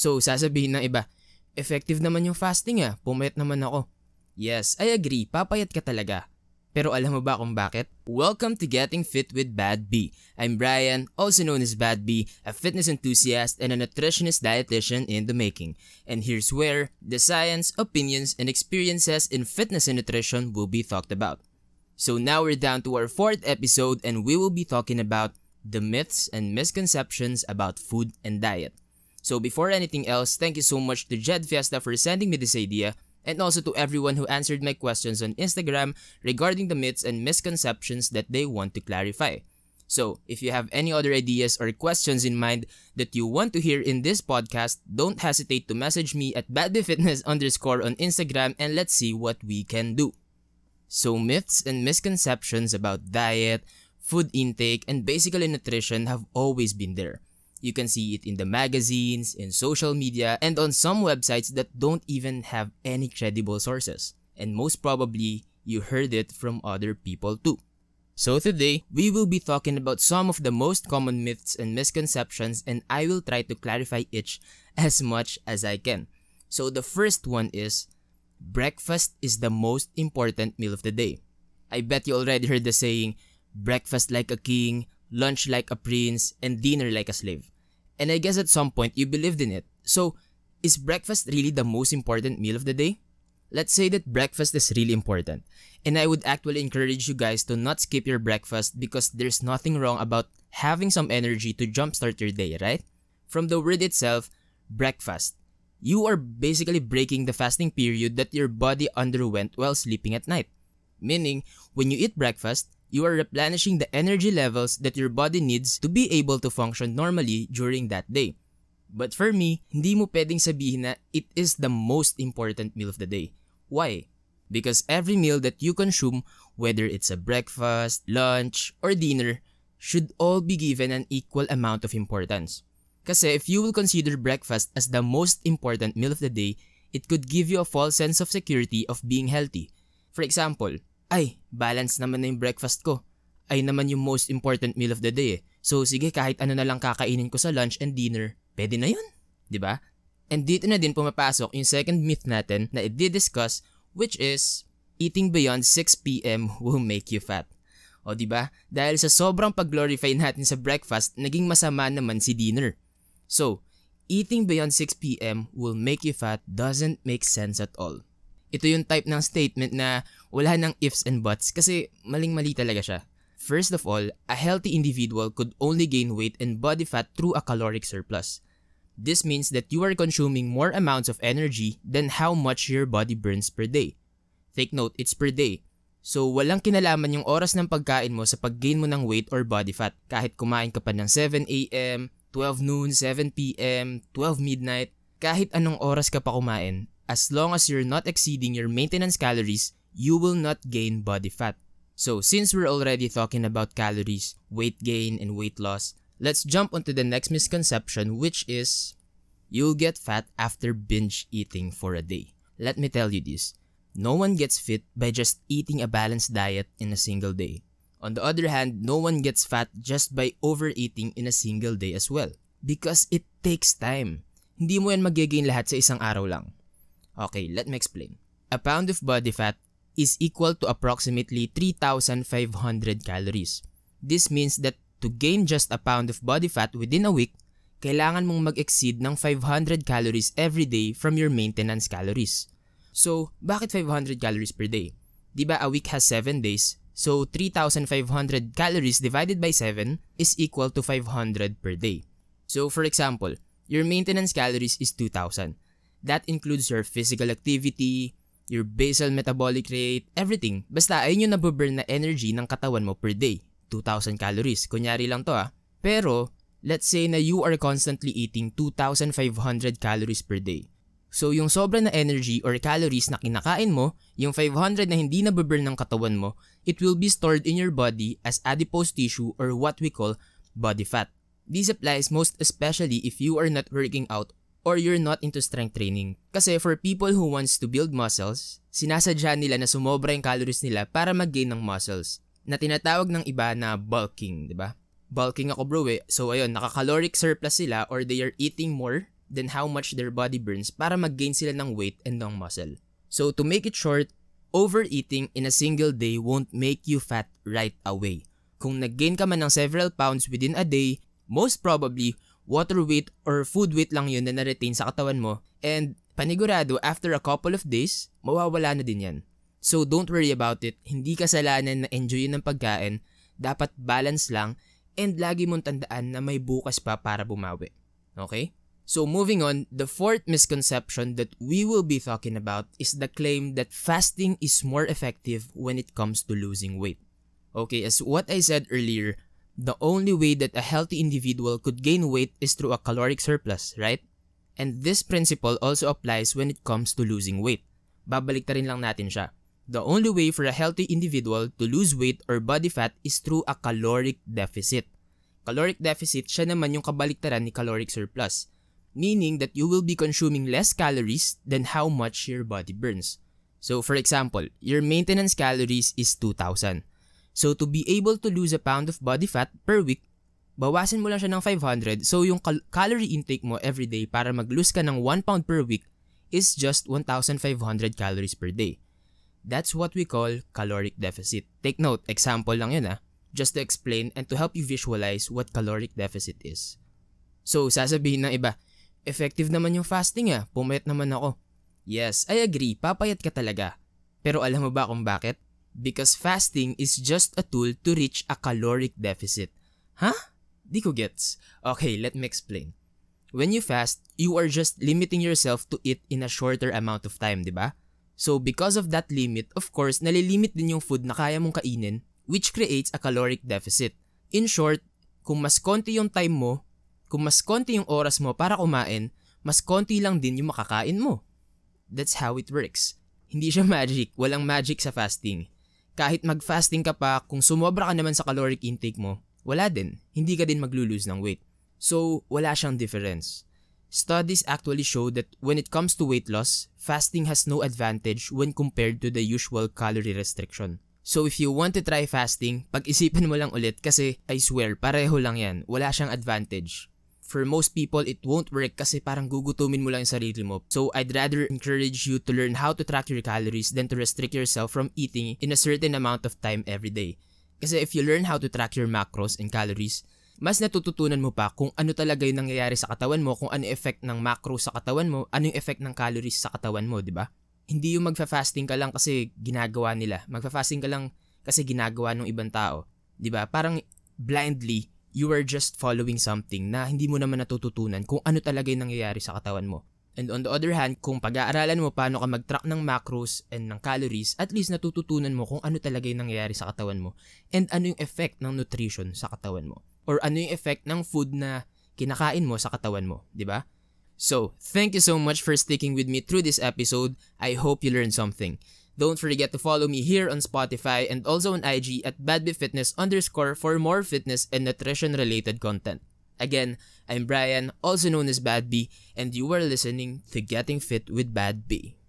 So sasabihin ng iba, effective naman yung fasting ah, pumayat naman ako. Yes, I agree, papayat ka talaga. Pero alam mo ba kung bakit? Welcome to Getting Fit with Bad B. I'm Brian, also known as Bad B, a fitness enthusiast and a nutritionist dietitian in the making. And here's where the science, opinions, and experiences in fitness and nutrition will be talked about. So now we're down to our fourth episode and we will be talking about the myths and misconceptions about food and diet. So before anything else, thank you so much to Jed Fiesta for sending me this idea and also to everyone who answered my questions on Instagram regarding the myths and misconceptions that they want to clarify. So, if you have any other ideas or questions in mind that you want to hear in this podcast, don't hesitate to message me at badbyfitness underscore on Instagram and let's see what we can do. So, myths and misconceptions about diet, food intake, and basically nutrition have always been there. You can see it in the magazines, in social media, and on some websites that don't even have any credible sources. And most probably, you heard it from other people too. So today, we will be talking about some of the most common myths and misconceptions and I will try to clarify each as much as I can. So the first one is, breakfast is the most important meal of the day. I bet you already heard the saying, breakfast like a king, lunch like a prince, and dinner like a slave. And I guess at some point you believed in it. So, is breakfast really the most important meal of the day? Let's say that breakfast is really important. And I would actually encourage you guys to not skip your breakfast because there's nothing wrong about having some energy to jumpstart your day, right? From the word itself, breakfast. You are basically breaking the fasting period that your body underwent while sleeping at night. Meaning, when you eat breakfast, you are replenishing the energy levels that your body needs to be able to function normally during that day. But for me, hindi mo pwedeng sabihin na it is the most important meal of the day. Why? Because every meal that you consume, whether it's a breakfast, lunch, or dinner, should all be given an equal amount of importance. Kasi if you will consider breakfast as the most important meal of the day, it could give you a false sense of security of being healthy. For example, ay, balance naman na yung breakfast ko. Ay naman yung most important meal of the day eh. So sige kahit ano na lang kakainin ko sa lunch and dinner, pwede na yun. ba? Diba? And dito na din pumapasok yung second myth natin na i-discuss which is eating beyond 6pm will make you fat. O ba? Dahil sa sobrang pag-glorify natin sa breakfast, naging masama naman si dinner. So, eating beyond 6pm will make you fat doesn't make sense at all. Ito yung type ng statement na wala ng ifs and buts kasi maling-mali talaga siya. First of all, a healthy individual could only gain weight and body fat through a caloric surplus. This means that you are consuming more amounts of energy than how much your body burns per day. Take note, it's per day. So, walang kinalaman yung oras ng pagkain mo sa paggain mo ng weight or body fat. Kahit kumain ka pa ng 7 a.m., 12 noon, 7 p.m., 12 midnight, kahit anong oras ka pa kumain, as long as you're not exceeding your maintenance calories, you will not gain body fat. So since we're already talking about calories, weight gain, and weight loss, let's jump onto the next misconception which is you'll get fat after binge eating for a day. Let me tell you this. No one gets fit by just eating a balanced diet in a single day. On the other hand, no one gets fat just by overeating in a single day as well. Because it takes time. Hindi mo yan magigain lahat sa isang araw lang. Okay, let me explain. A pound of body fat is equal to approximately 3,500 calories. This means that to gain just a pound of body fat within a week, kailangan mong mag-exceed ng 500 calories every day from your maintenance calories. So, bakit 500 calories per day? Di ba a week has 7 days, so 3,500 calories divided by 7 is equal to 500 per day. So, for example, your maintenance calories is 2,000. That includes your physical activity, your basal metabolic rate, everything. Basta ayun yung nabuburn na energy ng katawan mo per day. 2,000 calories. Kunyari lang to ah. Pero, let's say na you are constantly eating 2,500 calories per day. So yung sobra na energy or calories na kinakain mo, yung 500 na hindi nabuburn ng katawan mo, it will be stored in your body as adipose tissue or what we call body fat. This applies most especially if you are not working out or you're not into strength training. Kasi for people who wants to build muscles, sinasadya nila na sumobra yung calories nila para mag-gain ng muscles na tinatawag ng iba na bulking, di ba? Bulking ako bro eh. So ayun, naka-caloric surplus sila or they are eating more than how much their body burns para mag-gain sila ng weight and ng muscle. So to make it short, overeating in a single day won't make you fat right away. Kung nag-gain ka man ng several pounds within a day, most probably, water weight or food weight lang yun na na-retain sa katawan mo and panigurado after a couple of days, mawawala na din yan. So don't worry about it, hindi kasalanan na enjoy ng pagkain, dapat balance lang and lagi mong tandaan na may bukas pa para bumawi. Okay? So moving on, the fourth misconception that we will be talking about is the claim that fasting is more effective when it comes to losing weight. Okay, as what I said earlier, the only way that a healthy individual could gain weight is through a caloric surplus, right? And this principle also applies when it comes to losing weight. Babalik rin lang natin siya. The only way for a healthy individual to lose weight or body fat is through a caloric deficit. Caloric deficit, siya naman yung kabaliktaran ni caloric surplus meaning that you will be consuming less calories than how much your body burns. So for example, your maintenance calories is 2,000. So to be able to lose a pound of body fat per week, bawasan mo lang siya ng 500 so yung cal- calorie intake mo every day para mag-lose ka ng 1 pound per week is just 1,500 calories per day. That's what we call caloric deficit. Take note, example lang yun ah, just to explain and to help you visualize what caloric deficit is. So sasabihin ng iba, Effective naman yung fasting ah, pumayat naman ako. Yes, I agree, papayat ka talaga. Pero alam mo ba kung bakit? Because fasting is just a tool to reach a caloric deficit. Huh? Di ko gets. Okay, let me explain. When you fast, you are just limiting yourself to eat in a shorter amount of time, di ba? So because of that limit, of course, nalilimit din yung food na kaya mong kainin, which creates a caloric deficit. In short, kung mas konti yung time mo, kung mas konti yung oras mo para kumain, mas konti lang din yung makakain mo. That's how it works. Hindi siya magic, walang magic sa fasting. Kahit mag-fasting ka pa, kung sumobra ka naman sa caloric intake mo, wala din. Hindi ka din maglulose ng weight. So, wala siyang difference. Studies actually show that when it comes to weight loss, fasting has no advantage when compared to the usual calorie restriction. So if you want to try fasting, pag-isipan mo lang ulit kasi I swear, pareho lang yan. Wala siyang advantage for most people, it won't work kasi parang gugutumin mo lang yung sarili mo. So, I'd rather encourage you to learn how to track your calories than to restrict yourself from eating in a certain amount of time every day. Kasi if you learn how to track your macros and calories, mas natututunan mo pa kung ano talaga yung nangyayari sa katawan mo, kung ano effect ng macro sa katawan mo, ano yung effect ng calories sa katawan mo, di ba? Hindi yung magfa-fasting ka lang kasi ginagawa nila. Magfa-fasting ka lang kasi ginagawa ng ibang tao. Di ba? Parang blindly you are just following something na hindi mo naman natututunan kung ano talaga yung nangyayari sa katawan mo. And on the other hand, kung pag-aaralan mo paano ka mag-track ng macros and ng calories, at least natututunan mo kung ano talaga yung nangyayari sa katawan mo and ano yung effect ng nutrition sa katawan mo. Or ano yung effect ng food na kinakain mo sa katawan mo, di ba? So, thank you so much for sticking with me through this episode. I hope you learned something. Don't forget to follow me here on Spotify and also on IG at badbyfitness underscore for more fitness and nutrition related content. Again, I'm Brian, also known as Bad B, and you are listening to Getting Fit with Bad B.